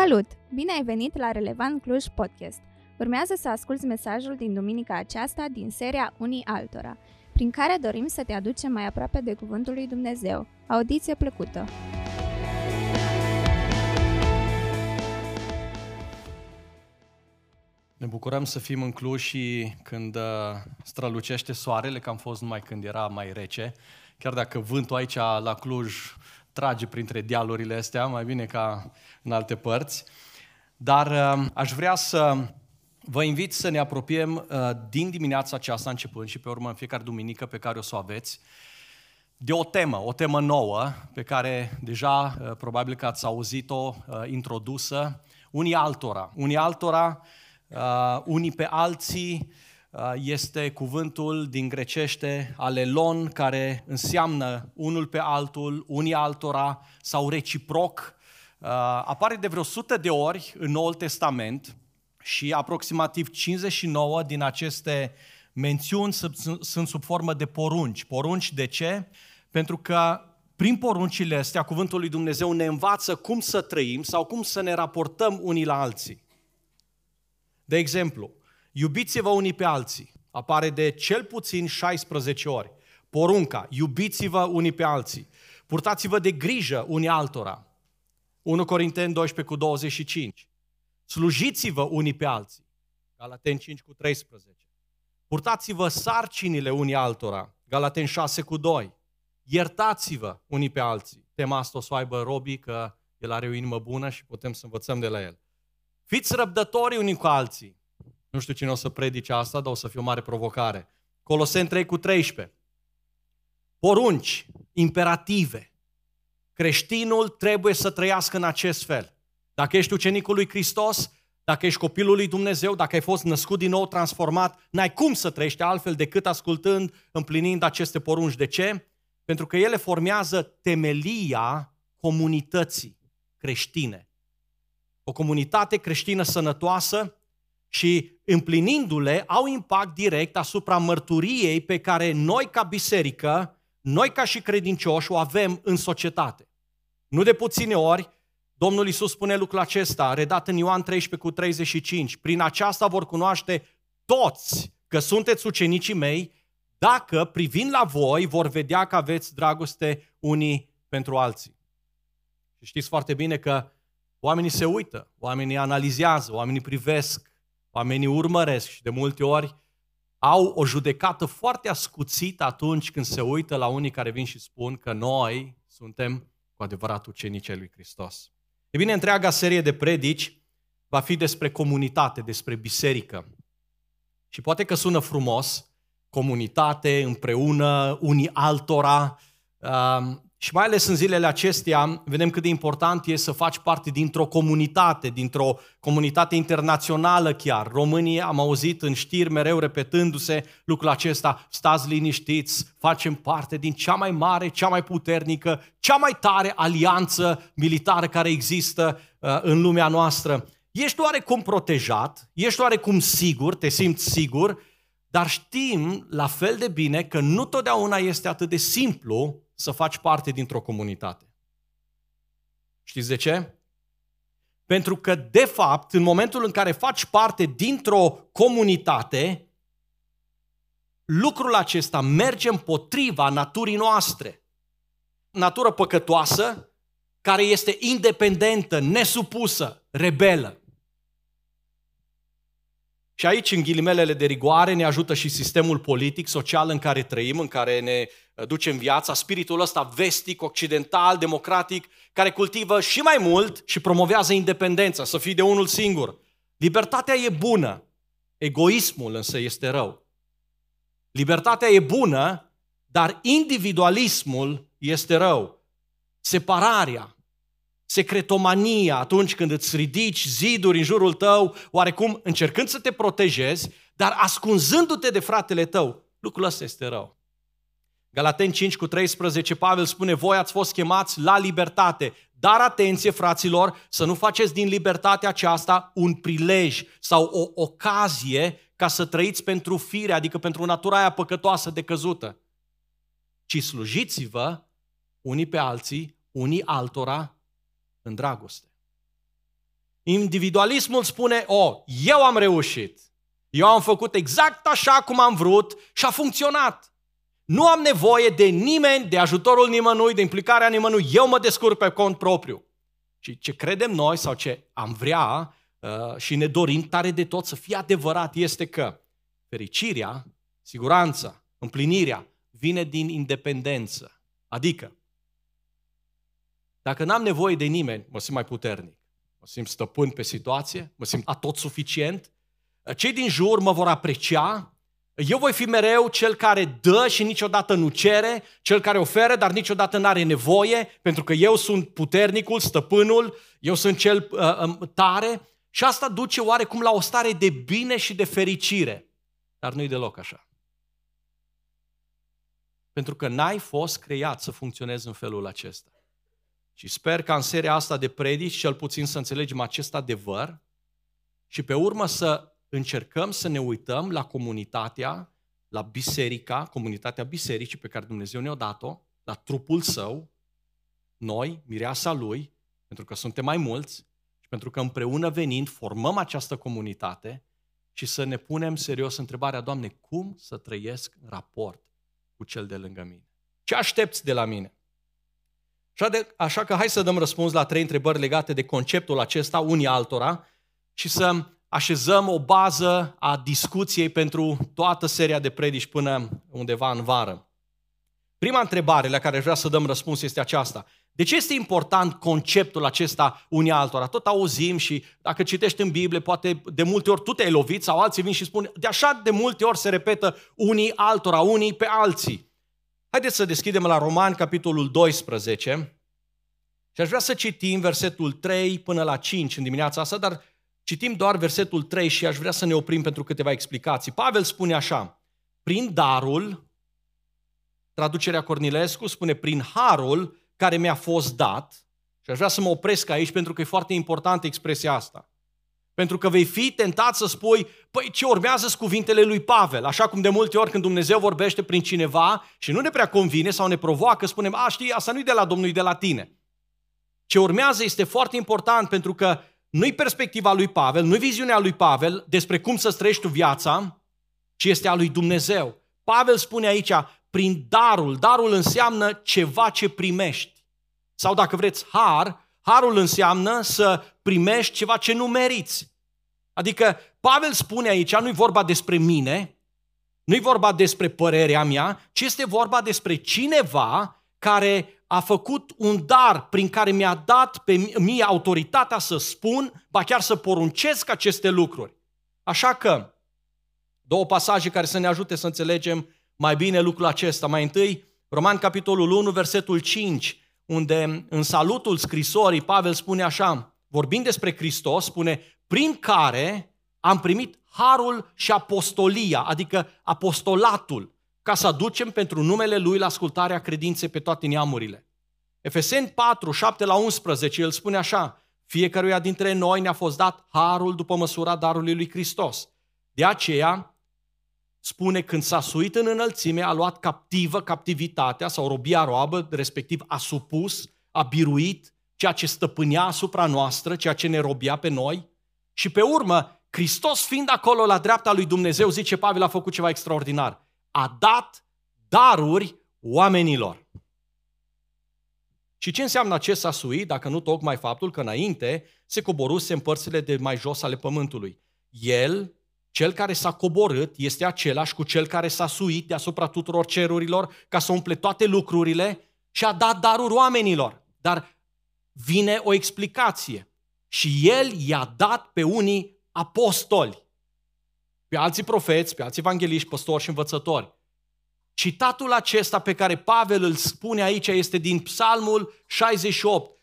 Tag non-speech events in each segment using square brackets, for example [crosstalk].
Salut! Bine ai venit la Relevant Cluj Podcast! Urmează să asculți mesajul din duminica aceasta din seria Unii Altora, prin care dorim să te aducem mai aproape de Cuvântul lui Dumnezeu. Audiție plăcută! Ne bucurăm să fim în Cluj și când uh, strălucește soarele, că am fost numai când era mai rece. Chiar dacă vântul aici la Cluj trage printre dealurile astea, mai bine ca în alte părți. Dar uh, aș vrea să vă invit să ne apropiem uh, din dimineața aceasta începând și pe urmă în fiecare duminică pe care o să o aveți, de o temă, o temă nouă pe care deja probabil că ați auzit-o introdusă, unii altora. Unii altora uh, unii pe alții, uh, este cuvântul din grecește alelon, care înseamnă unul pe altul, unii altora sau reciproc. Uh, apare de vreo sută de ori în Noul Testament și aproximativ 59 din aceste mențiuni sunt sub formă de porunci. Porunci de ce? Pentru că prin poruncile astea, cuvântul lui Dumnezeu ne învață cum să trăim sau cum să ne raportăm unii la alții. De exemplu, iubiți-vă unii pe alții. Apare de cel puțin 16 ori. Porunca, iubiți-vă unii pe alții. Purtați-vă de grijă unii altora. 1 Corinteni 12 cu 25. Slujiți-vă unii pe alții. Galaten 5 cu 13. Purtați-vă sarcinile unii altora. Galaten 6 cu 2. Iertați-vă unii pe alții. Tema asta o să aibă Robi, că el are o inimă bună și putem să învățăm de la el. Fiți răbdători unii cu alții. Nu știu cine o să predice asta, dar o să fie o mare provocare. Coloseni 3 cu 13. Porunci, imperative. Creștinul trebuie să trăiască în acest fel. Dacă ești ucenicul lui Hristos, dacă ești copilul lui Dumnezeu, dacă ai fost născut din nou, transformat, n-ai cum să trăiești altfel decât ascultând, împlinind aceste porunci. De ce? Pentru că ele formează temelia comunității creștine o comunitate creștină sănătoasă și împlinindu-le au impact direct asupra mărturiei pe care noi ca biserică, noi ca și credincioși o avem în societate. Nu de puține ori, Domnul Iisus spune lucrul acesta, redat în Ioan 13 cu 35. Prin aceasta vor cunoaște toți că sunteți ucenicii mei, dacă, privind la voi, vor vedea că aveți dragoste unii pentru alții. Și știți foarte bine că Oamenii se uită, oamenii analizează, oamenii privesc, oamenii urmăresc și de multe ori au o judecată foarte ascuțită atunci când se uită la unii care vin și spun că noi suntem cu adevărat ucenicii lui Hristos. E bine, întreaga serie de predici va fi despre comunitate, despre biserică. Și poate că sună frumos, comunitate, împreună, unii altora, și mai ales în zilele acestea, vedem cât de important e să faci parte dintr-o comunitate, dintr-o comunitate internațională chiar. Românii, am auzit în știri mereu repetându-se lucrul acesta, stați liniștiți, facem parte din cea mai mare, cea mai puternică, cea mai tare alianță militară care există uh, în lumea noastră. Ești oarecum protejat, ești oarecum sigur, te simți sigur, dar știm la fel de bine că nu totdeauna este atât de simplu să faci parte dintr-o comunitate. Știți de ce? Pentru că, de fapt, în momentul în care faci parte dintr-o comunitate, lucrul acesta merge împotriva naturii noastre. Natură păcătoasă, care este independentă, nesupusă, rebelă. Și aici, în ghilimelele de rigoare, ne ajută și sistemul politic, social în care trăim, în care ne uh, ducem viața, spiritul ăsta vestic, occidental, democratic, care cultivă și mai mult și promovează independența, să fii de unul singur. Libertatea e bună, egoismul însă este rău. Libertatea e bună, dar individualismul este rău. Separarea, secretomania atunci când îți ridici ziduri în jurul tău, oarecum încercând să te protejezi, dar ascunzându-te de fratele tău. Lucrul ăsta este rău. Galaten 5 cu 13, Pavel spune, voi ați fost chemați la libertate, dar atenție, fraților, să nu faceți din libertatea aceasta un prilej sau o ocazie ca să trăiți pentru fire, adică pentru natura aia păcătoasă de căzută, ci slujiți-vă unii pe alții, unii altora, în dragoste. Individualismul spune, o, oh, eu am reușit. Eu am făcut exact așa cum am vrut și a funcționat. Nu am nevoie de nimeni, de ajutorul nimănui, de implicarea nimănui. Eu mă descurc pe cont propriu. Și ce credem noi sau ce am vrea uh, și ne dorim tare de tot să fie adevărat este că fericirea, siguranța, împlinirea vine din independență. Adică, dacă n-am nevoie de nimeni, mă simt mai puternic. Mă simt stăpân pe situație, mă simt atot suficient. Cei din jur mă vor aprecia, eu voi fi mereu cel care dă și niciodată nu cere, cel care oferă, dar niciodată nu are nevoie, pentru că eu sunt puternicul, stăpânul, eu sunt cel uh, um, tare și asta duce oarecum la o stare de bine și de fericire. Dar nu-i deloc așa. Pentru că n-ai fost creat să funcționezi în felul acesta. Și sper că în seria asta de predici, cel puțin să înțelegem acest adevăr și pe urmă să încercăm să ne uităm la comunitatea, la biserica, comunitatea bisericii pe care Dumnezeu ne-a dat-o, la trupul său, noi, mireasa lui, pentru că suntem mai mulți și pentru că împreună venind formăm această comunitate și să ne punem serios întrebarea, Doamne, cum să trăiesc în raport cu cel de lângă mine? Ce aștepți de la mine? Așa, de, așa că hai să dăm răspuns la trei întrebări legate de conceptul acesta, unii altora, și să așezăm o bază a discuției pentru toată seria de predici până undeva în vară. Prima întrebare la care vreau să dăm răspuns este aceasta. De ce este important conceptul acesta unii altora? Tot auzim și dacă citești în Biblie, poate de multe ori tu te-ai lovit sau alții vin și spun, de așa de multe ori se repetă unii altora, unii pe alții. Haideți să deschidem la Roman, capitolul 12, și aș vrea să citim versetul 3 până la 5 în dimineața asta, dar citim doar versetul 3 și aș vrea să ne oprim pentru câteva explicații. Pavel spune așa, prin darul, traducerea Cornilescu spune, prin harul care mi-a fost dat, și aș vrea să mă opresc aici pentru că e foarte importantă expresia asta. Pentru că vei fi tentat să spui, păi ce urmează sunt cuvintele lui Pavel, așa cum de multe ori când Dumnezeu vorbește prin cineva și nu ne prea convine sau ne provoacă, spunem, a, știi, asta nu-i de la Domnul, e de la tine. Ce urmează este foarte important pentru că nu-i perspectiva lui Pavel, nu-i viziunea lui Pavel despre cum să trăiești tu viața, ci este a lui Dumnezeu. Pavel spune aici, prin darul, darul înseamnă ceva ce primești. Sau dacă vreți har, harul înseamnă să primești ceva ce nu meriți. Adică Pavel spune aici, nu-i vorba despre mine, nu-i vorba despre părerea mea, ci este vorba despre cineva care a făcut un dar prin care mi-a dat pe mie autoritatea să spun, ba chiar să poruncesc aceste lucruri. Așa că, două pasaje care să ne ajute să înțelegem mai bine lucrul acesta. Mai întâi, Roman capitolul 1, versetul 5, unde în salutul scrisorii Pavel spune așa, vorbind despre Hristos, spune, prin care am primit harul și apostolia, adică apostolatul, ca să aducem pentru numele Lui la ascultarea credinței pe toate neamurile. Efeseni 4, 7 la 11, el spune așa, fiecăruia dintre noi ne-a fost dat harul după măsura darului lui Hristos. De aceea, spune, când s-a suit în înălțime, a luat captivă captivitatea sau robia roabă, respectiv a supus, a biruit ceea ce stăpânea asupra noastră, ceea ce ne robia pe noi. Și pe urmă, Hristos fiind acolo la dreapta lui Dumnezeu, zice Pavel, a făcut ceva extraordinar a dat daruri oamenilor. Și ce înseamnă acest asui, dacă nu tocmai faptul că înainte se coboruse în părțile de mai jos ale pământului. El, cel care s-a coborât, este același cu cel care s-a suit deasupra tuturor cerurilor ca să umple toate lucrurile și a dat daruri oamenilor. Dar vine o explicație. Și el i-a dat pe unii apostoli pe alții profeți, pe alții evangeliști, păstori și învățători. Citatul acesta pe care Pavel îl spune aici este din Psalmul 68.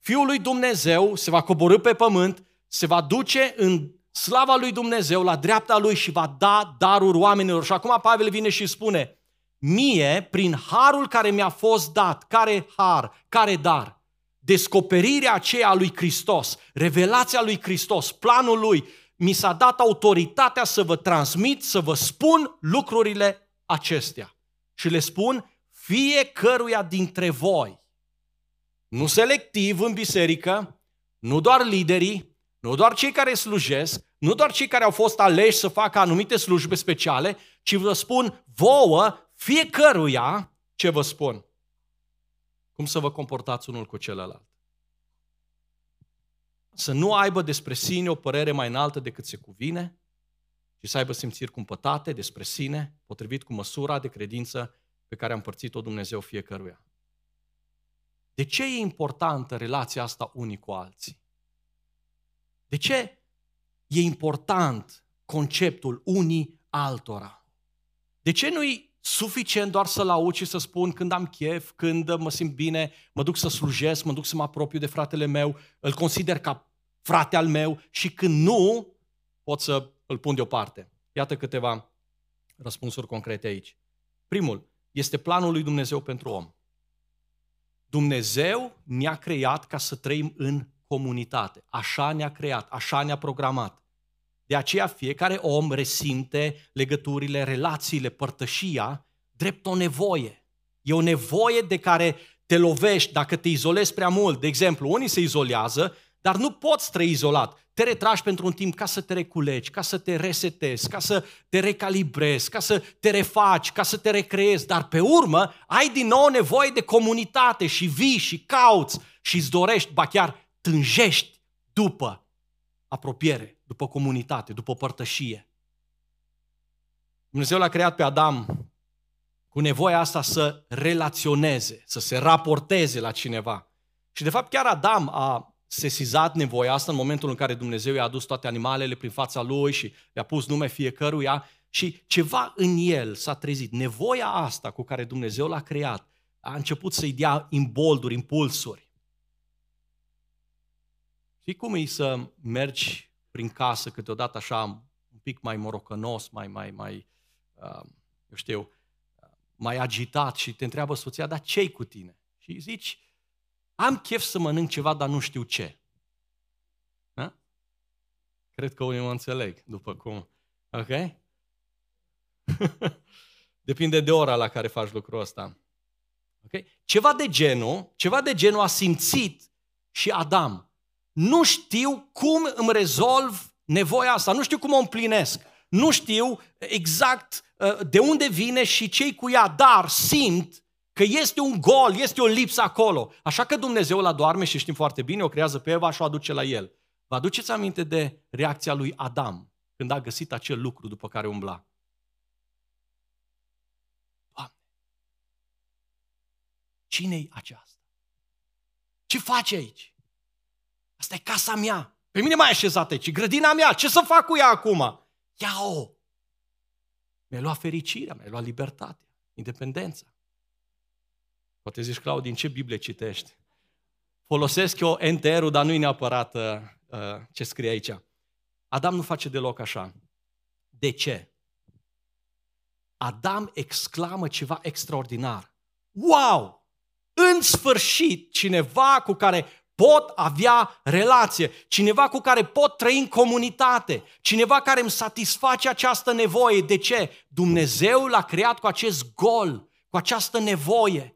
Fiul lui Dumnezeu se va coborâ pe pământ, se va duce în slava lui Dumnezeu la dreapta lui și va da daruri oamenilor. Și acum Pavel vine și spune, mie, prin harul care mi-a fost dat, care har, care dar, descoperirea aceea a lui Hristos, revelația lui Hristos, planul lui, mi s-a dat autoritatea să vă transmit, să vă spun lucrurile acestea. Și le spun fiecăruia dintre voi. Nu selectiv în biserică, nu doar liderii, nu doar cei care slujesc, nu doar cei care au fost aleși să facă anumite slujbe speciale, ci vă spun vouă, fiecăruia, ce vă spun. Cum să vă comportați unul cu celălalt. Să nu aibă despre sine o părere mai înaltă decât se cuvine, și să aibă simțiri cumpătate despre sine, potrivit cu măsura de credință pe care a împărțit-o Dumnezeu fiecăruia. De ce e importantă relația asta unii cu alții? De ce e important conceptul unii altora? De ce nu-i suficient doar să-l aud și să spun când am chef, când mă simt bine, mă duc să slujesc, mă duc să mă apropiu de fratele meu, îl consider ca frate al meu și când nu, pot să îl pun deoparte. Iată câteva răspunsuri concrete aici. Primul, este planul lui Dumnezeu pentru om. Dumnezeu ne-a creat ca să trăim în comunitate. Așa ne-a creat, așa ne-a programat. De aceea fiecare om resimte legăturile, relațiile, părtășia drept o nevoie. E o nevoie de care te lovești dacă te izolezi prea mult. De exemplu, unii se izolează, dar nu poți trăi izolat te retragi pentru un timp ca să te reculegi, ca să te resetezi, ca să te recalibrezi, ca să te refaci, ca să te recreezi, dar pe urmă ai din nou nevoie de comunitate și vii și cauți și îți dorești, ba chiar tânjești după apropiere, după comunitate, după părtășie. Dumnezeu l-a creat pe Adam cu nevoia asta să relaționeze, să se raporteze la cineva. Și de fapt chiar Adam a sesizat nevoia asta în momentul în care Dumnezeu i-a adus toate animalele prin fața lui și i-a pus nume fiecăruia și ceva în el s-a trezit. Nevoia asta cu care Dumnezeu l-a creat a început să-i dea imbolduri, impulsuri. Și cum e să mergi prin casă câteodată așa un pic mai morocănos, mai, mai, mai, uh, eu știu, mai agitat și te întreabă soția, dar ce cu tine? Și zici, am chef să mănânc ceva, dar nu știu ce. Da? Cred că unii mă înțeleg, după cum. Ok? [laughs] Depinde de ora la care faci lucrul ăsta. Okay? Ceva de genul, ceva de genul a simțit și Adam. Nu știu cum îmi rezolv nevoia asta, nu știu cum o împlinesc, nu știu exact uh, de unde vine și ce cu ea, dar simt Că este un gol, este o lipsă acolo. Așa că Dumnezeu la doarme și știm foarte bine, o creează pe Eva și o aduce la el. Vă aduceți aminte de reacția lui Adam când a găsit acel lucru după care umbla? Doamne, cine-i aceasta? Ce face aici? Asta e casa mea. Pe mine mai așezat aici, grădina mea. Ce să fac cu ea acum? Ia-o! Mi-a luat fericirea, mi-a luat libertatea, independența. Poate zici, Claud, din ce Biblie citești? Folosesc eu NTR-ul, dar nu-i neapărat uh, uh, ce scrie aici. Adam nu face deloc așa. De ce? Adam exclamă ceva extraordinar. Wow! În sfârșit, cineva cu care pot avea relație, cineva cu care pot trăi în comunitate, cineva care îmi satisface această nevoie. De ce? Dumnezeu l-a creat cu acest gol, cu această nevoie.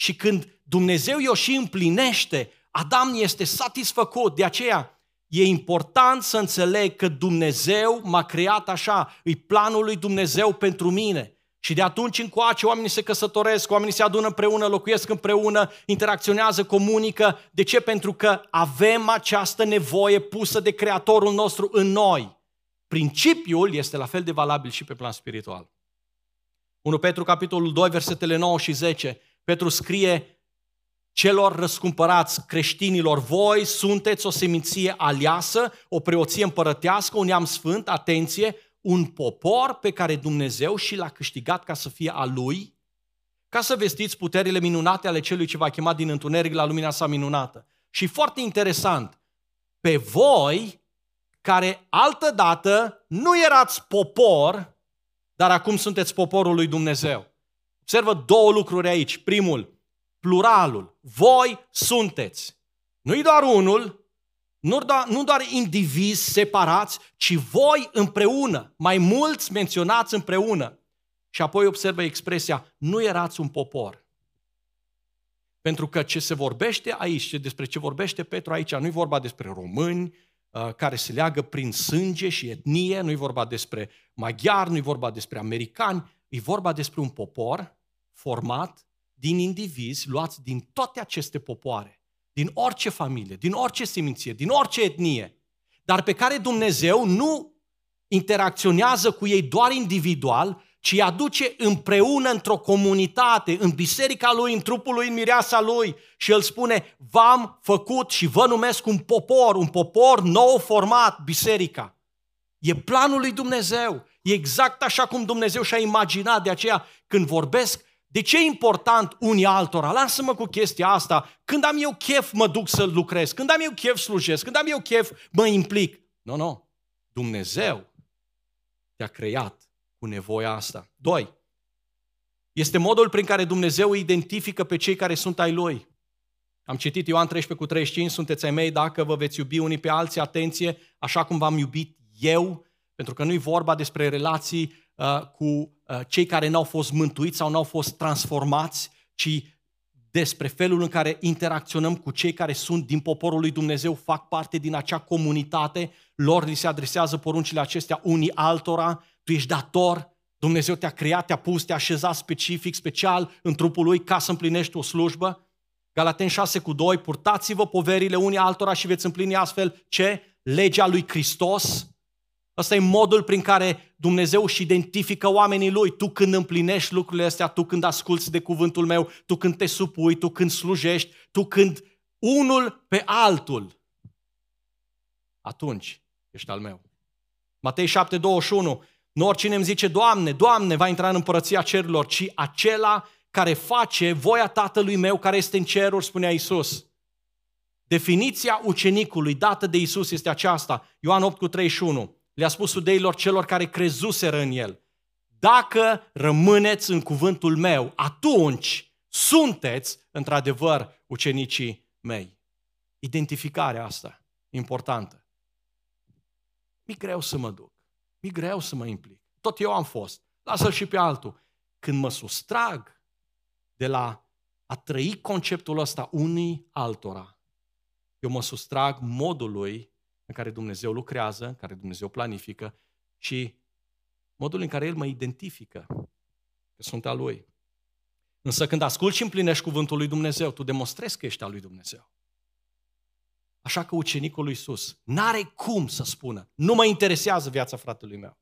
Și când Dumnezeu i-o și împlinește, Adam este satisfăcut. De aceea e important să înțeleg că Dumnezeu m-a creat așa, e planul lui Dumnezeu pentru mine. Și de atunci încoace oamenii se căsătoresc, oamenii se adună împreună, locuiesc împreună, interacționează, comunică. De ce? Pentru că avem această nevoie pusă de Creatorul nostru în noi. Principiul este la fel de valabil și pe plan spiritual. 1 Petru, capitolul 2, versetele 9 și 10. Petru scrie celor răscumpărați creștinilor, voi sunteți o seminție aliasă, o preoție împărătească, un neam sfânt, atenție, un popor pe care Dumnezeu și l-a câștigat ca să fie a Lui, ca să vestiți puterile minunate ale celui ce va chema din întuneric la lumina sa minunată. Și foarte interesant, pe voi, care altădată nu erați popor, dar acum sunteți poporul lui Dumnezeu. Observă două lucruri aici. Primul, pluralul. Voi sunteți. Nu-i doar unul, nu doar, nu doar indivizi separați, ci voi împreună, mai mulți menționați împreună. Și apoi observă expresia, nu erați un popor. Pentru că ce se vorbește aici, despre ce vorbește Petru aici, nu e vorba despre români, uh, care se leagă prin sânge și etnie, nu e vorba despre maghiari, nu e vorba despre americani, e vorba despre un popor format din indivizi luați din toate aceste popoare, din orice familie, din orice seminție, din orice etnie, dar pe care Dumnezeu nu interacționează cu ei doar individual, ci îi aduce împreună într-o comunitate, în biserica lui, în trupul lui, în mireasa lui și el spune, v-am făcut și vă numesc un popor, un popor nou format, biserica. E planul lui Dumnezeu. E exact așa cum Dumnezeu și-a imaginat. De aceea, când vorbesc, de ce e important unii altora? Lasă-mă cu chestia asta. Când am eu chef, mă duc să lucrez. Când am eu chef, slujesc. Când am eu chef, mă implic. Nu, nu. Dumnezeu te-a creat cu nevoia asta. Doi, este modul prin care Dumnezeu identifică pe cei care sunt ai Lui. Am citit Ioan 13 cu 35, sunteți ai mei dacă vă veți iubi unii pe alții, atenție, așa cum v-am iubit eu, pentru că nu e vorba despre relații uh, cu uh, cei care n-au fost mântuiți sau n-au fost transformați, ci despre felul în care interacționăm cu cei care sunt din poporul lui Dumnezeu, fac parte din acea comunitate, lor li se adresează poruncile acestea unii altora, tu ești dator, Dumnezeu te-a creat, te-a pus, te-a așezat specific, special în trupul lui ca să împlinești o slujbă. Galaten 6 cu 2, purtați-vă poverile unii altora și veți împlini astfel ce? Legea lui Hristos. Ăsta e modul prin care Dumnezeu își identifică oamenii lui. Tu când împlinești lucrurile astea, tu când asculți de cuvântul meu, tu când te supui, tu când slujești, tu când unul pe altul, atunci ești al meu. Matei 7, 21. Nu oricine îmi zice, Doamne, Doamne, va intra în împărăția cerurilor, ci acela care face voia Tatălui meu care este în ceruri, spunea Isus. Definiția ucenicului dată de Isus este aceasta. Ioan 8 cu 31. Le-a spus iudeilor celor care crezuseră în El. Dacă rămâneți în cuvântul meu, atunci sunteți într-adevăr ucenicii mei. Identificarea asta, importantă. Mi greu să mă duc. Mi greu să mă implic. Tot eu am fost. Lasă-l și pe altul. Când mă sustrag de la a trăi conceptul ăsta unii altora, eu mă sustrag modului în care Dumnezeu lucrează, în care Dumnezeu planifică și modul în care El mă identifică că sunt al Lui. Însă când asculți și împlinești cuvântul lui Dumnezeu, tu demonstrezi că ești al lui Dumnezeu. Așa că ucenicul lui Iisus n-are cum să spună, nu mă interesează viața fratelui meu.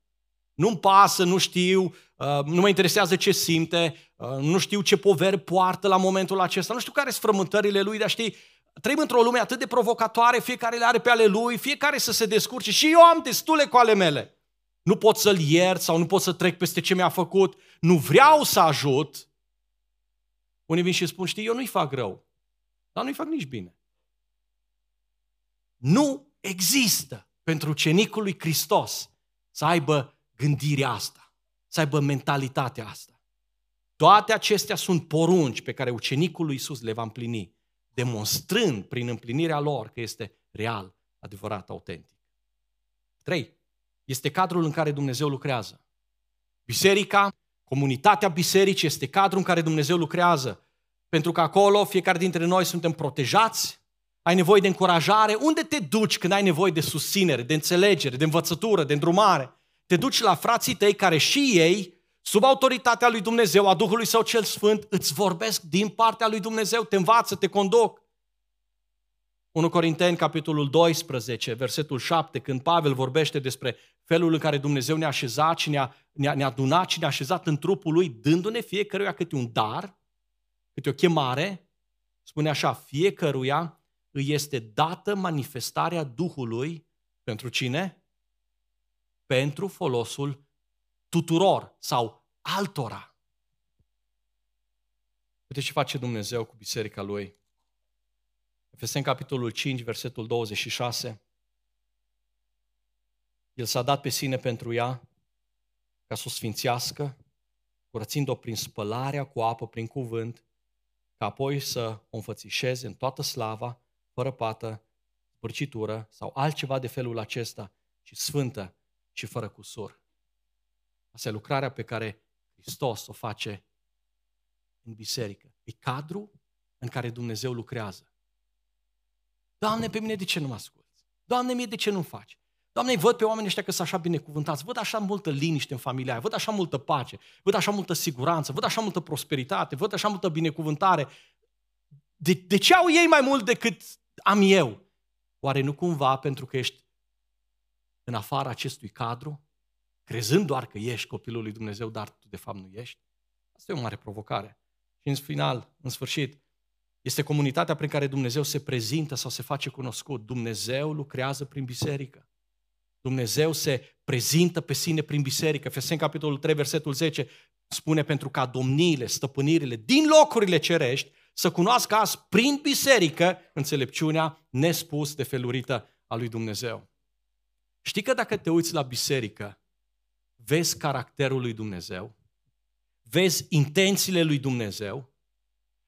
Nu-mi pasă, nu știu, uh, nu mă interesează ce simte, uh, nu știu ce poveri poartă la momentul acesta, nu știu care sunt frământările lui, dar știi, trăim într-o lume atât de provocatoare, fiecare le are pe ale lui, fiecare să se descurce și eu am destule cu ale mele. Nu pot să-l iert sau nu pot să trec peste ce mi-a făcut, nu vreau să ajut. Unii vin și spun, știi, eu nu-i fac rău, dar nu-i fac nici bine. Nu există pentru cenicul lui Hristos să aibă gândirea asta, să aibă mentalitatea asta. Toate acestea sunt porunci pe care ucenicul lui Isus le va împlini, demonstrând prin împlinirea lor că este real, adevărat, autentic. 3. Este cadrul în care Dumnezeu lucrează. Biserica, comunitatea bisericii este cadrul în care Dumnezeu lucrează. Pentru că acolo fiecare dintre noi suntem protejați, ai nevoie de încurajare, unde te duci când ai nevoie de susținere, de înțelegere, de învățătură, de îndrumare? Te duci la frații tăi care și ei, sub autoritatea lui Dumnezeu, a Duhului Său cel Sfânt, îți vorbesc din partea lui Dumnezeu, te învață, te conduc. 1 Corinteni, capitolul 12, versetul 7, când Pavel vorbește despre felul în care Dumnezeu ne-a așezat și ne-a, ne-a, ne-a adunat și ne-a așezat în trupul Lui, dându-ne fiecăruia câte un dar, câte o chemare, spune așa, fiecăruia îi este dată manifestarea Duhului pentru cine? Pentru folosul tuturor sau altora. Uite ce face Dumnezeu cu biserica Lui. Efeseni capitolul 5, versetul 26. El s-a dat pe sine pentru ea ca să o sfințească, curățind-o prin spălarea cu apă, prin cuvânt, ca apoi să o înfățișeze în toată slava, fără pată, părcitură sau altceva de felul acesta, ci sfântă și fără cusur. Asta e lucrarea pe care Hristos o face în biserică. E cadru în care Dumnezeu lucrează. Doamne, pe mine de ce nu mă asculți? Doamne, mie de ce nu faci? Doamne, văd pe oamenii ăștia că sunt așa binecuvântați, văd așa multă liniște în familia aia, văd așa multă pace, văd așa multă siguranță, văd așa multă prosperitate, văd așa multă binecuvântare. De, de ce au ei mai mult decât am eu? Oare nu cumva pentru că ești în afara acestui cadru, crezând doar că ești copilul lui Dumnezeu, dar tu de fapt nu ești? Asta e o mare provocare. Și în final, în sfârșit, este comunitatea prin care Dumnezeu se prezintă sau se face cunoscut. Dumnezeu lucrează prin biserică. Dumnezeu se prezintă pe sine prin biserică. Feseni, capitolul 3, versetul 10, spune pentru ca domniile, stăpânirile din locurile cerești să cunoască azi prin biserică înțelepciunea nespus de felurită a lui Dumnezeu. Știi că dacă te uiți la biserică, vezi caracterul lui Dumnezeu, vezi intențiile lui Dumnezeu,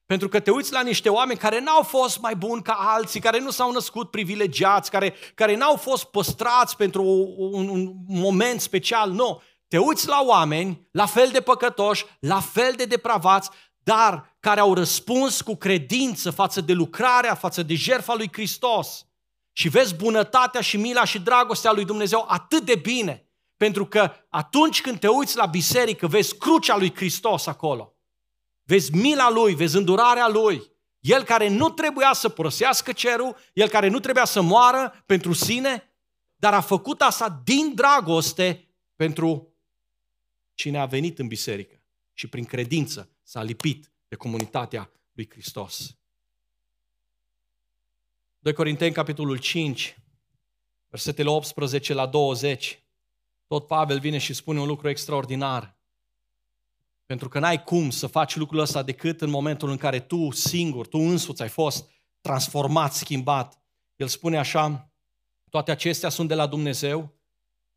pentru că te uiți la niște oameni care n-au fost mai buni ca alții, care nu s-au născut privilegiați, care, care n-au fost păstrați pentru un, un moment special. Nu. Te uiți la oameni la fel de păcătoși, la fel de depravați, dar care au răspuns cu credință față de lucrarea, față de jertfa lui Hristos. Și vezi bunătatea și mila și dragostea lui Dumnezeu atât de bine. Pentru că atunci când te uiți la biserică, vezi crucea lui Hristos acolo. Vezi mila lui, vezi îndurarea lui. El care nu trebuia să părăsească cerul, el care nu trebuia să moară pentru sine, dar a făcut asta din dragoste pentru cine a venit în biserică și prin credință s-a lipit de comunitatea lui Hristos. 2 Corinteni, capitolul 5, versetele 18 la 20. Tot Pavel vine și spune un lucru extraordinar. Pentru că n-ai cum să faci lucrul ăsta decât în momentul în care tu singur, tu însuți ai fost transformat, schimbat. El spune așa, toate acestea sunt de la Dumnezeu,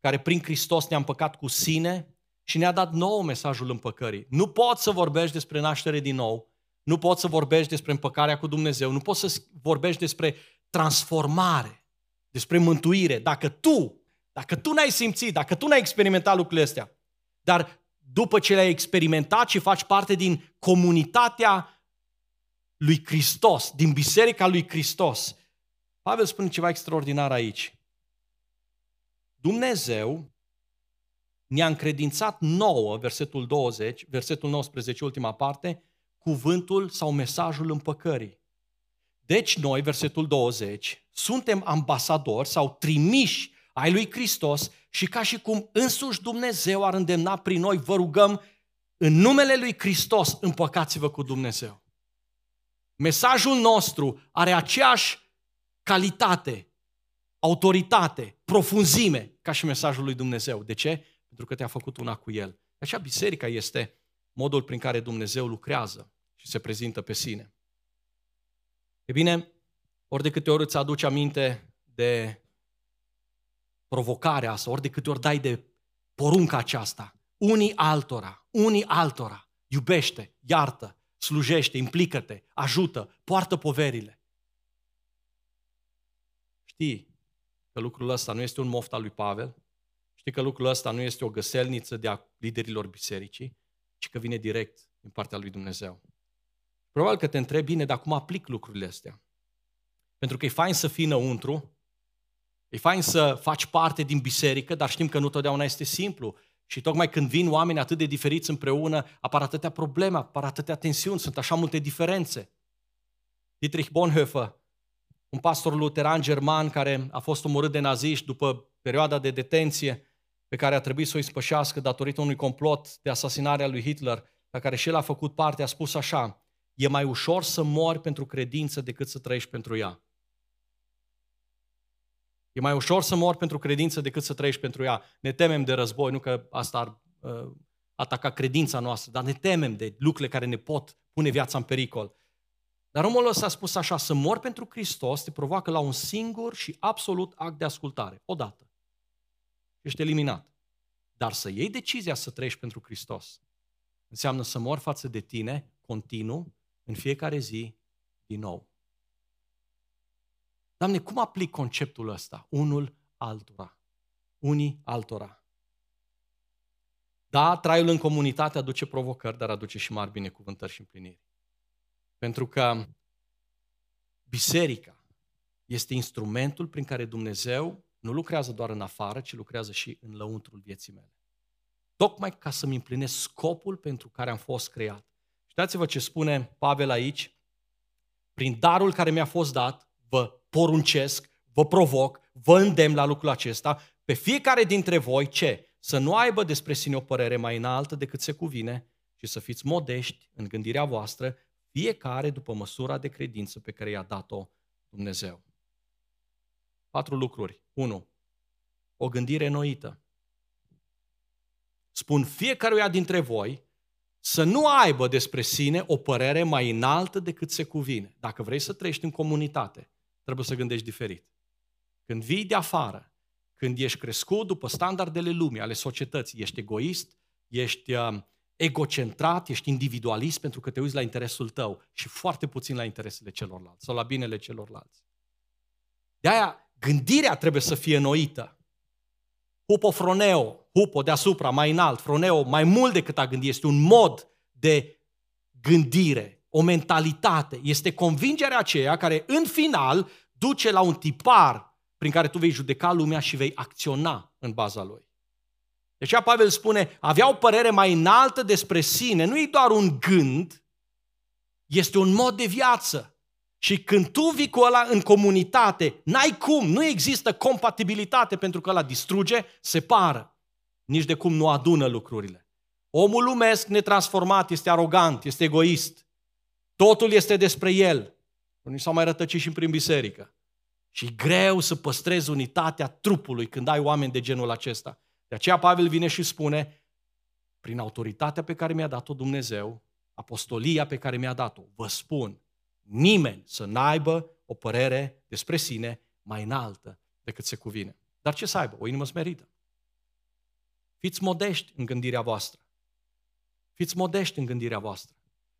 care prin Hristos ne-a împăcat cu sine și ne-a dat nou mesajul împăcării. Nu poți să vorbești despre naștere din nou, nu poți să vorbești despre împăcarea cu Dumnezeu, nu poți să vorbești despre transformare, despre mântuire, dacă tu, dacă tu n-ai simțit, dacă tu n-ai experimentat lucrurile astea, dar după ce le-ai experimentat și faci parte din comunitatea lui Hristos, din biserica lui Hristos, Pavel spune ceva extraordinar aici. Dumnezeu ne-a încredințat nouă, versetul 20, versetul 19, ultima parte, cuvântul sau mesajul împăcării. Deci noi, versetul 20, suntem ambasadori sau trimiși ai lui Hristos și ca și cum însuși Dumnezeu ar îndemna prin noi, vă rugăm, în numele lui Hristos, împăcați-vă cu Dumnezeu. Mesajul nostru are aceeași calitate, autoritate, profunzime ca și mesajul lui Dumnezeu. De ce? Pentru că te-a făcut una cu El. Așa biserica este modul prin care Dumnezeu lucrează și se prezintă pe sine. E bine, ori de câte ori îți aduci aminte de provocarea asta, ori de câte ori dai de porunca aceasta, unii altora, unii altora, iubește, iartă, slujește, implică-te, ajută, poartă poverile. Știi că lucrul ăsta nu este un moft al lui Pavel? Știi că lucrul ăsta nu este o găselniță de a liderilor bisericii, ci că vine direct din partea lui Dumnezeu. Probabil că te întrebi bine, dar cum aplic lucrurile astea? Pentru că e fain să fii înăuntru, e fain să faci parte din biserică, dar știm că nu totdeauna este simplu. Și tocmai când vin oameni atât de diferiți împreună, apar atâtea probleme, apar atâtea tensiuni, sunt așa multe diferențe. Dietrich Bonhoeffer, un pastor luteran german care a fost omorât de naziști după perioada de detenție pe care a trebuit să o ispășească datorită unui complot de asasinare a lui Hitler, la care și el a făcut parte, a spus așa, e mai ușor să mori pentru credință decât să trăiești pentru ea. E mai ușor să mori pentru credință decât să trăiești pentru ea. Ne temem de război, nu că asta ar uh, ataca credința noastră, dar ne temem de lucrurile care ne pot pune viața în pericol. Dar omul ăsta a spus așa, să mor pentru Hristos te provoacă la un singur și absolut act de ascultare. Odată. Ești eliminat. Dar să iei decizia să trăiești pentru Hristos înseamnă să mor față de tine, continuu, în fiecare zi, din nou. Doamne, cum aplic conceptul ăsta? Unul altora. Unii altora. Da, traiul în comunitate aduce provocări, dar aduce și mari binecuvântări și împliniri. Pentru că biserica este instrumentul prin care Dumnezeu nu lucrează doar în afară, ci lucrează și în lăuntrul vieții mele. Tocmai ca să-mi împlinesc scopul pentru care am fost creat. Știați-vă ce spune Pavel aici? Prin darul care mi-a fost dat, vă poruncesc, vă provoc, vă îndemn la lucrul acesta, pe fiecare dintre voi ce? Să nu aibă despre sine o părere mai înaltă decât se cuvine și să fiți modești în gândirea voastră, fiecare după măsura de credință pe care i-a dat-o Dumnezeu. Patru lucruri. 1. O gândire noită. Spun fiecăruia dintre voi să nu aibă despre sine o părere mai înaltă decât se cuvine. Dacă vrei să trăiești în comunitate, trebuie să gândești diferit. Când vii de afară, când ești crescut după standardele lumii, ale societății, ești egoist, ești uh, egocentrat, ești individualist pentru că te uiți la interesul tău și foarte puțin la interesele celorlalți sau la binele celorlalți. De aia, gândirea trebuie să fie noită. Hupofroneo, hupo deasupra, mai înalt, froneo, mai mult decât a gândi, este un mod de gândire, o mentalitate. Este convingerea aceea care, în final, duce la un tipar prin care tu vei judeca lumea și vei acționa în baza lui. Deci Pavel spune, avea o părere mai înaltă despre sine, nu e doar un gând, este un mod de viață. Și când tu vii cu ăla în comunitate, n-ai cum, nu există compatibilitate pentru că ăla distruge, separă. Nici de cum nu adună lucrurile. Omul lumesc netransformat este arogant, este egoist. Totul este despre el. Unii s-au mai rătăcit și prin biserică. Și greu să păstrezi unitatea trupului când ai oameni de genul acesta. De aceea Pavel vine și spune, prin autoritatea pe care mi-a dat-o Dumnezeu, apostolia pe care mi-a dat-o, vă spun, nimeni să n-aibă o părere despre sine mai înaltă decât se cuvine. Dar ce să aibă? O inimă smerită. Fiți modești în gândirea voastră. Fiți modești în gândirea voastră.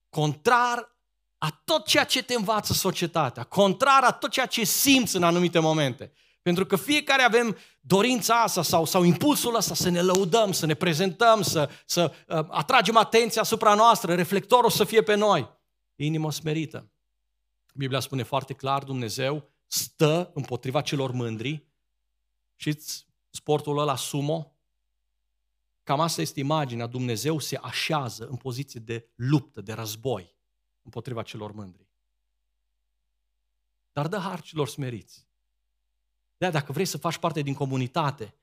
Contrar a tot ceea ce te învață societatea, contrar a tot ceea ce simți în anumite momente. Pentru că fiecare avem dorința asta sau, sau impulsul ăsta să ne lăudăm, să ne prezentăm, să, să uh, atragem atenția asupra noastră, reflectorul să fie pe noi. Inimă smerită. Biblia spune foarte clar, Dumnezeu stă împotriva celor mândri. Știți sportul ăla sumo? Cam asta este imaginea. Dumnezeu se așează în poziție de luptă, de război împotriva celor mândri. Dar dă har celor smeriți. de dacă vrei să faci parte din comunitate,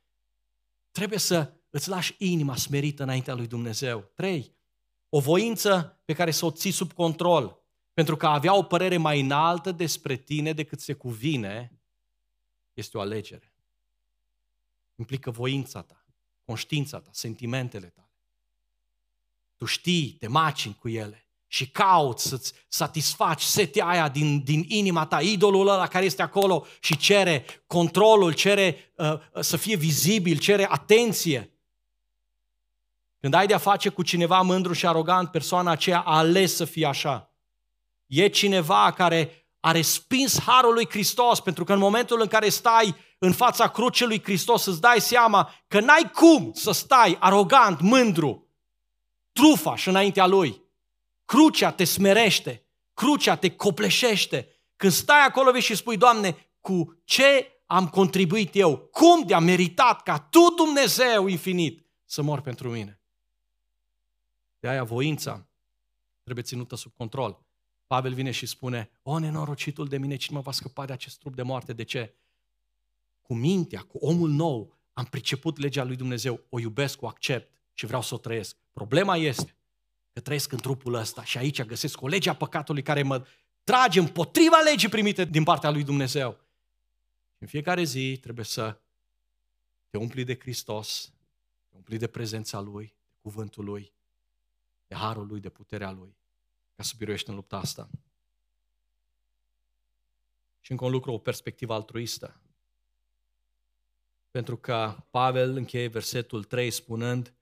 trebuie să îți lași inima smerită înaintea lui Dumnezeu. Trei, o voință pe care să o ții sub control. Pentru că a avea o părere mai înaltă despre tine decât se cuvine, este o alegere. Implică voința ta, conștiința ta, sentimentele tale. Tu știi, te macini cu ele și cauți să-ți satisfaci setea aia din, din inima ta, idolul ăla care este acolo și cere controlul, cere uh, să fie vizibil, cere atenție. Când ai de-a face cu cineva mândru și arogant, persoana aceea a ales să fie așa. E cineva care a respins harul lui Hristos, pentru că în momentul în care stai în fața crucii lui Hristos îți dai seama că n-ai cum să stai arogant, mândru, trufaș înaintea lui. Crucea te smerește, crucea te copleșește. Când stai acolo vei și spui, Doamne, cu ce am contribuit eu? Cum de-a meritat ca Tu, Dumnezeu infinit, să mor pentru mine? De aia voința trebuie ținută sub control. Pavel vine și spune, o, nenorocitul de mine, cine mă va scăpa de acest trup de moarte? De ce? Cu mintea, cu omul nou, am priceput legea lui Dumnezeu, o iubesc, o accept și vreau să o trăiesc. Problema este că trăiesc în trupul ăsta și aici găsesc o lege a păcatului care mă trage împotriva legii primite din partea lui Dumnezeu. În fiecare zi trebuie să te umpli de Hristos, te umpli de prezența Lui, de cuvântul Lui, de harul Lui, de puterea Lui ca să biruiești în lupta asta. Și încă un lucru, o perspectivă altruistă. Pentru că Pavel încheie versetul 3 spunând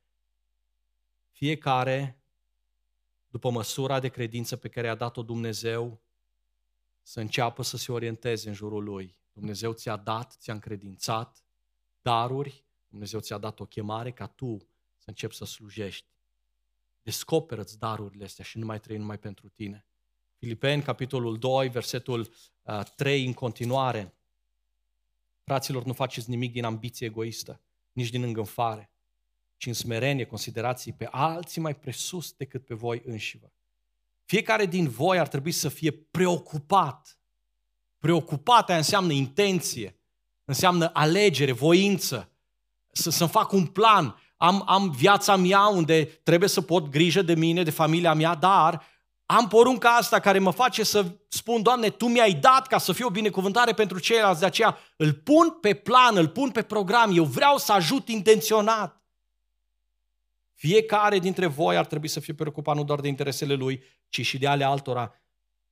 fiecare, după măsura de credință pe care a dat-o Dumnezeu, să înceapă să se orienteze în jurul lui. Dumnezeu ți-a dat, ți-a încredințat daruri, Dumnezeu ți-a dat o chemare ca tu să începi să slujești. Descoperă-ți darurile astea și nu mai trăi numai pentru tine. Filipeni, capitolul 2, versetul 3 în continuare. Fraților, nu faceți nimic din ambiție egoistă, nici din îngânfare, ci în smerenie considerați pe alții mai presus decât pe voi înșivă. Fiecare din voi ar trebui să fie preocupat. Preocupat aia înseamnă intenție, înseamnă alegere, voință, să, să fac un plan. Am, am viața mea unde trebuie să pot grijă de mine, de familia mea, dar am porunca asta care mă face să spun, Doamne, Tu mi-ai dat ca să fiu o binecuvântare pentru ceilalți, de aceea îl pun pe plan, îl pun pe program, eu vreau să ajut intenționat. Fiecare dintre voi ar trebui să fie preocupat nu doar de interesele lui, ci și de ale altora.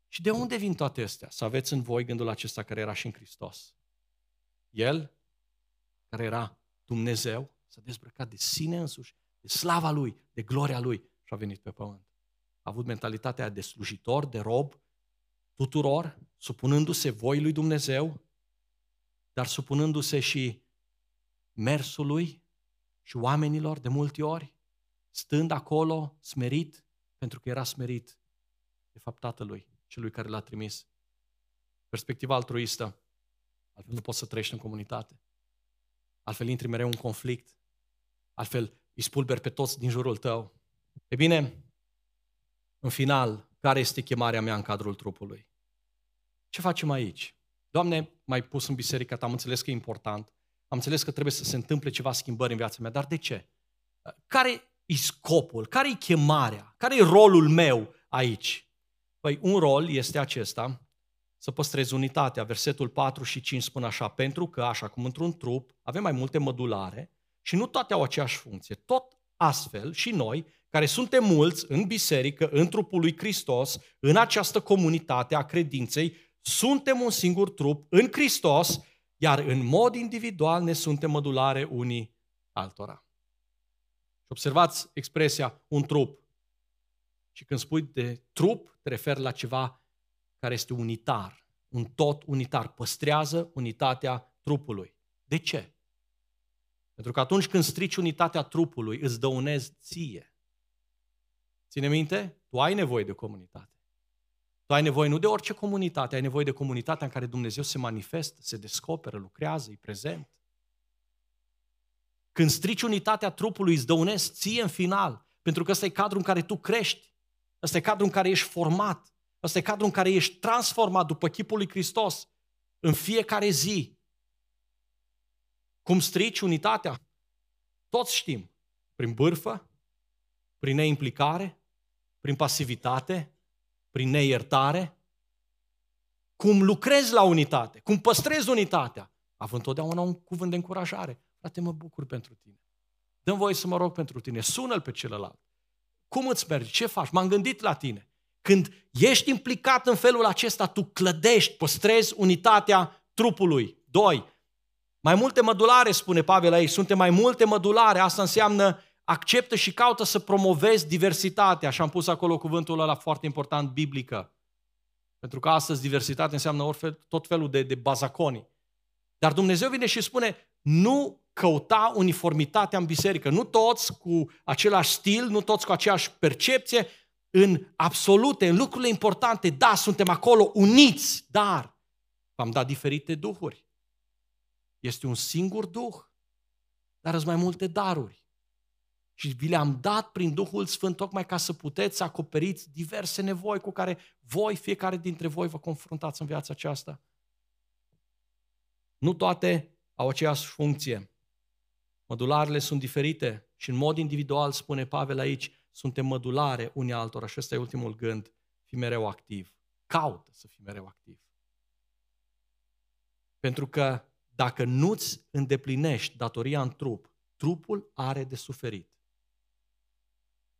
Și de unde vin toate astea? Să aveți în voi gândul acesta care era și în Hristos. El, care era Dumnezeu, s-a dezbrăcat de sine însuși, de slava Lui, de gloria Lui și a venit pe pământ. A avut mentalitatea de slujitor, de rob, tuturor, supunându-se voi lui Dumnezeu, dar supunându-se și mersului și oamenilor de multe ori, stând acolo smerit, pentru că era smerit de fapt Tatălui, celui care l-a trimis. Perspectiva altruistă, altfel nu poți să trăiești în comunitate. Altfel intri mereu în conflict. Altfel îi spulberi pe toți din jurul tău. E bine, în final, care este chemarea mea în cadrul trupului? Ce facem aici? Doamne, m-ai pus în biserică ta, am înțeles că e important, am înțeles că trebuie să se întâmple ceva schimbări în viața mea, dar de ce? Care e scopul? Care e chemarea? Care e rolul meu aici? Păi un rol este acesta, să păstrezi unitatea. Versetul 4 și 5 spun așa, pentru că, așa cum într-un trup, avem mai multe mădulare și nu toate au aceeași funcție. Tot astfel și noi, care suntem mulți în biserică, în trupul lui Hristos, în această comunitate a credinței, suntem un singur trup în Hristos, iar în mod individual ne suntem mădulare unii altora. Și observați expresia un trup. Și când spui de trup, te referi la ceva care este unitar, un tot unitar, păstrează unitatea trupului. De ce? Pentru că atunci când strici unitatea trupului, îți dăunezi ție. Ține minte? Tu ai nevoie de comunitate. Tu ai nevoie nu de orice comunitate, ai nevoie de comunitatea în care Dumnezeu se manifestă, se descoperă, lucrează, e prezent. Când strici unitatea trupului, îți dăunezi ție în final, pentru că ăsta e cadrul în care tu crești. Ăsta e cadrul în care ești format. Ăsta e cadrul în care ești transformat după chipul lui Hristos în fiecare zi. Cum strici unitatea? Toți știm. Prin bârfă, prin neimplicare, prin pasivitate, prin neiertare. Cum lucrezi la unitate, cum păstrezi unitatea, având întotdeauna un cuvânt de încurajare. Frate, mă bucur pentru tine. Dăm voie să mă rog pentru tine. Sună-l pe celălalt. Cum îți merge? Ce faci? M-am gândit la tine. Când ești implicat în felul acesta, tu clădești, păstrezi unitatea trupului. Doi, mai multe mădulare, spune Pavel aici, suntem mai multe mădulare, asta înseamnă acceptă și caută să promovezi diversitatea. Și am pus acolo cuvântul ăla foarte important, biblică. Pentru că astăzi diversitate înseamnă orfel, tot felul de, de bazaconii. Dar Dumnezeu vine și spune, nu căuta uniformitatea în biserică. Nu toți cu același stil, nu toți cu aceeași percepție, în absolute, în lucrurile importante, da, suntem acolo uniți, dar v-am dat diferite duhuri. Este un singur duh, dar sunt mai multe daruri. Și vi le-am dat prin Duhul Sfânt tocmai ca să puteți acoperiți diverse nevoi cu care voi, fiecare dintre voi, vă confruntați în viața aceasta. Nu toate au aceeași funcție. Mădularele sunt diferite și în mod individual, spune Pavel aici, suntem mădulare unii altora și ăsta e ultimul gând, fi mereu activ. Caută să fii mereu activ. Pentru că dacă nu-ți îndeplinești datoria în trup, trupul are de suferit.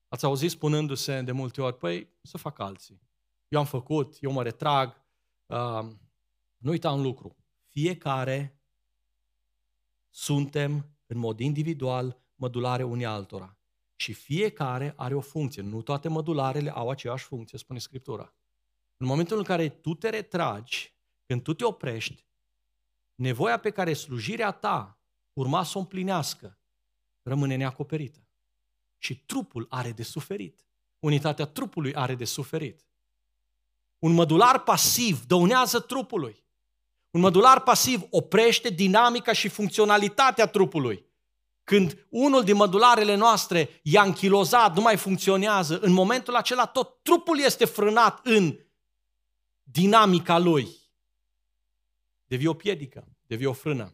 Ați auzit spunându-se de multe ori, păi să fac alții. Eu am făcut, eu mă retrag. Uh, nu uita un lucru. Fiecare suntem în mod individual mădulare unii altora. Și fiecare are o funcție. Nu toate mădularele au aceeași funcție, spune Scriptura. În momentul în care tu te retragi, când tu te oprești, nevoia pe care slujirea ta urma să o împlinească rămâne neacoperită. Și trupul are de suferit. Unitatea trupului are de suferit. Un mădular pasiv dăunează trupului. Un mădular pasiv oprește dinamica și funcționalitatea trupului. Când unul din mădularele noastre e anchilozat, nu mai funcționează, în momentul acela tot trupul este frânat în dinamica lui. Devii o piedică, devii o frână.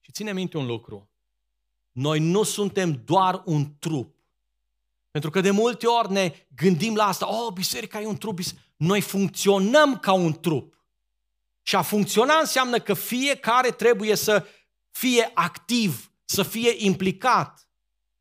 Și ține minte un lucru. Noi nu suntem doar un trup. Pentru că de multe ori ne gândim la asta, oh, biserica e un trup, noi funcționăm ca un trup. Și a funcționa înseamnă că fiecare trebuie să fie activ, să fie implicat.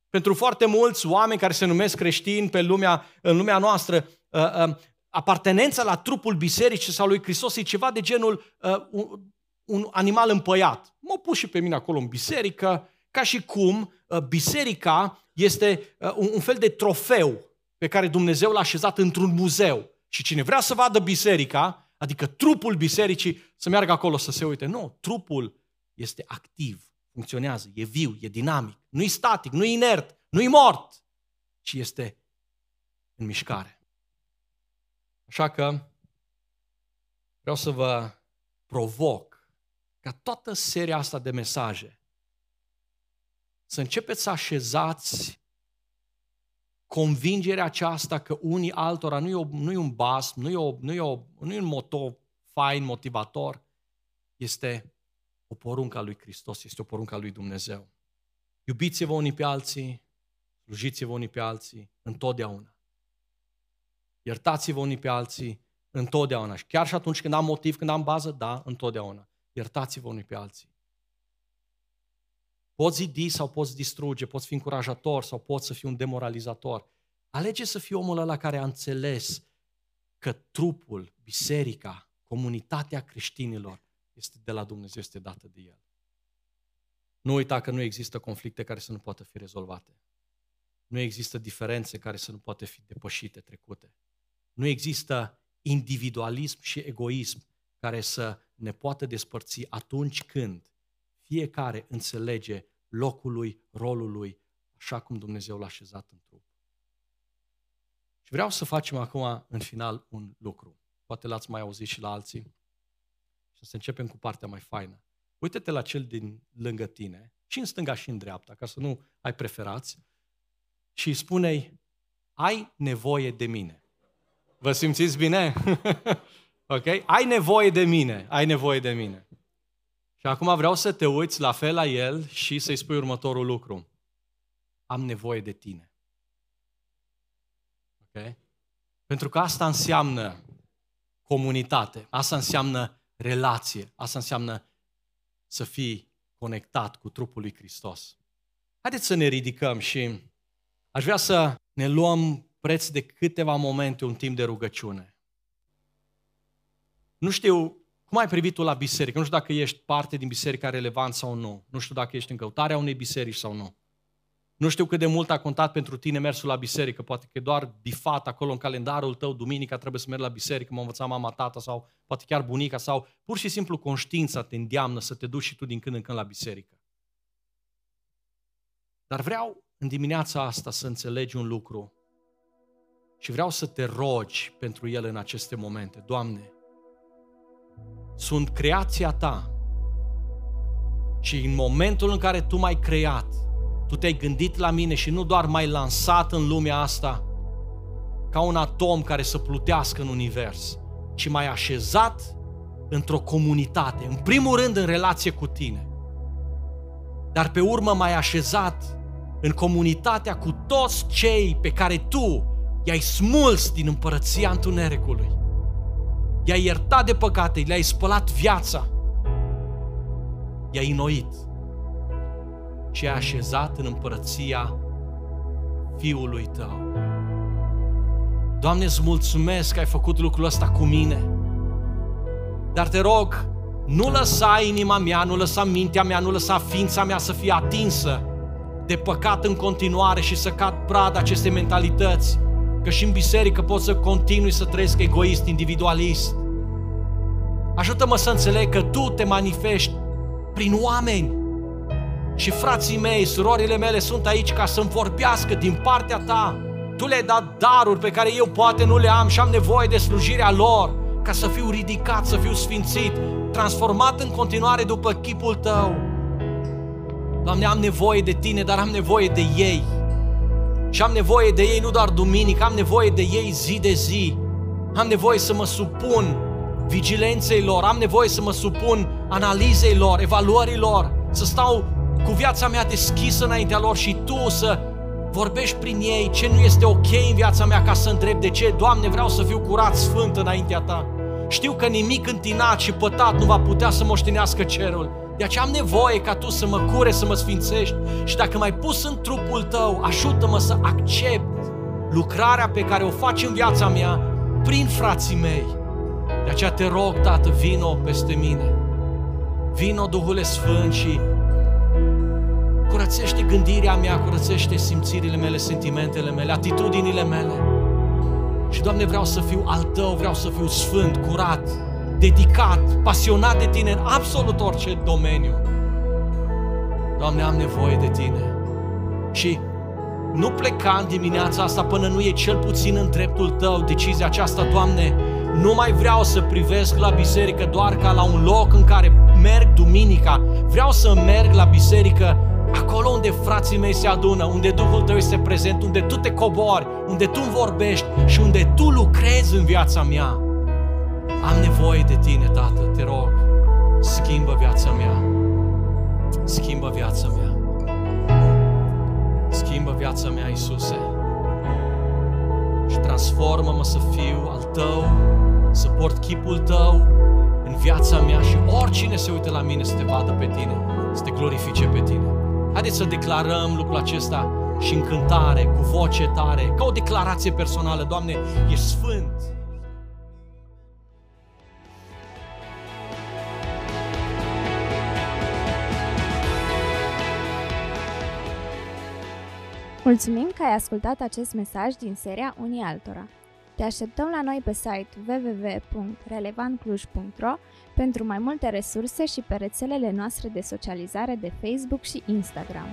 Pentru foarte mulți oameni care se numesc creștini pe lumea, în lumea noastră, uh, uh, apartenența la trupul bisericii sau lui Hristos e ceva de genul uh, un, un animal împăiat. M-au pus și pe mine acolo în biserică, ca și cum biserica este un, un fel de trofeu pe care Dumnezeu l-a așezat într-un muzeu. Și cine vrea să vadă biserica, adică trupul bisericii, să meargă acolo să se uite. Nu, trupul este activ, funcționează, e viu, e dinamic, nu e static, nu e inert, nu e mort, ci este în mișcare. Așa că vreau să vă provoc ca toată seria asta de mesaje să începeți să așezați convingerea aceasta că unii altora nu e, o, nu e un bas, nu e, o, nu, e o, nu e un moto fain, motivator, este o poruncă a lui Hristos, este o poruncă a lui Dumnezeu. Iubiți-vă unii pe alții, slujiți-vă unii pe alții, întotdeauna. Iertați-vă unii pe alții, întotdeauna. Și chiar și atunci când am motiv, când am bază, da, întotdeauna. Iertați-vă unii pe alții. Poți zidi sau poți distruge, poți fi încurajator sau poți să fii un demoralizator. Alege să fii omul ăla care a înțeles că trupul, biserica, comunitatea creștinilor este de la Dumnezeu, este dată de El. Nu uita că nu există conflicte care să nu poată fi rezolvate. Nu există diferențe care să nu poată fi depășite, trecute. Nu există individualism și egoism care să ne poată despărți atunci când fiecare înțelege locul lui, rolul lui, așa cum Dumnezeu l-a așezat în trup. Și vreau să facem acum, în final, un lucru. Poate l-ați mai auzit și la alții. Și să începem cu partea mai faină. Uită-te la cel din lângă tine, și în stânga și în dreapta, ca să nu ai preferați, și îi spune ai nevoie de mine. Vă simțiți bine? [laughs] ok? Ai nevoie de mine, ai nevoie de mine. Și acum vreau să te uiți la fel la el și să-i spui următorul lucru. Am nevoie de tine. Ok? Pentru că asta înseamnă comunitate, asta înseamnă relație, asta înseamnă să fii conectat cu trupul lui Hristos. Haideți să ne ridicăm și aș vrea să ne luăm preț de câteva momente, un timp de rugăciune. Nu știu cum ai privit tu la biserică? Nu știu dacă ești parte din biserica relevant sau nu. Nu știu dacă ești în căutarea unei biserici sau nu. Nu știu cât de mult a contat pentru tine mersul la biserică. Poate că e doar bifat acolo în calendarul tău, duminica trebuie să mergi la biserică, m-a învățat mama, tata sau poate chiar bunica sau pur și simplu conștiința te îndeamnă să te duci și tu din când în când la biserică. Dar vreau în dimineața asta să înțelegi un lucru și vreau să te rogi pentru el în aceste momente. Doamne, sunt creația ta. Și în momentul în care tu m-ai creat, tu te-ai gândit la mine și nu doar m-ai lansat în lumea asta ca un atom care să plutească în univers, ci m-ai așezat într-o comunitate, în primul rând în relație cu tine. Dar pe urmă m-ai așezat în comunitatea cu toți cei pe care tu i-ai smuls din împărăția întunericului i-ai iertat de păcate, le-ai spălat viața, i-ai înnoit și ai așezat în împărăția Fiului Tău. Doamne, îți mulțumesc că ai făcut lucrul ăsta cu mine. Dar te rog, nu lăsa inima mea, nu lăsa mintea mea, nu lăsa ființa mea să fie atinsă de păcat în continuare și să cad prada acestei mentalități că și în biserică pot să continui să trăiesc egoist, individualist. Ajută-mă să înțeleg că Tu te manifesti prin oameni. Și frații mei, surorile mele sunt aici ca să-mi vorbească din partea Ta. Tu le-ai dat daruri pe care eu poate nu le am și am nevoie de slujirea lor ca să fiu ridicat, să fiu sfințit, transformat în continuare după chipul Tău. Doamne, am nevoie de Tine, dar am nevoie de ei. Și am nevoie de ei nu doar duminică, am nevoie de ei zi de zi. Am nevoie să mă supun vigilenței lor, am nevoie să mă supun analizei lor, evaluării lor, să stau cu viața mea deschisă înaintea lor și Tu să vorbești prin ei ce nu este ok în viața mea ca să întreb de ce. Doamne, vreau să fiu curat, sfânt înaintea Ta. Știu că nimic întinat și pătat nu va putea să moștenească cerul. De aceea am nevoie ca Tu să mă cure, să mă sfințești și dacă m-ai pus în trupul Tău, ajută-mă să accept lucrarea pe care o faci în viața mea prin frații mei. De aceea te rog, Tată, vino peste mine. Vino, Duhule Sfânt, și curățește gândirea mea, curățește simțirile mele, sentimentele mele, atitudinile mele. Și, Doamne, vreau să fiu al Tău, vreau să fiu sfânt, curat, dedicat, pasionat de Tine în absolut orice domeniu. Doamne, am nevoie de Tine. Și nu pleca în dimineața asta până nu e cel puțin în dreptul Tău decizia aceasta, Doamne, nu mai vreau să privesc la biserică doar ca la un loc în care merg duminica. Vreau să merg la biserică acolo unde frații mei se adună, unde Duhul Tău este prezent, unde Tu te cobori, unde Tu vorbești și unde Tu lucrezi în viața mea. Am nevoie de Tine, Tată, te rog, schimbă viața mea. Schimbă viața mea. Schimbă viața mea, Iisuse. Și transformă-mă să fiu al Tău, să port chipul Tău în viața mea și oricine se uită la mine să te vadă pe Tine, să te glorifice pe Tine. Haideți să declarăm lucrul acesta și în cântare, cu voce tare, ca o declarație personală. Doamne, ești sfânt! Mulțumim că ai ascultat acest mesaj din seria Unii Altora. Te așteptăm la noi pe site www.relevantcluj.ro pentru mai multe resurse și pe rețelele noastre de socializare de Facebook și Instagram.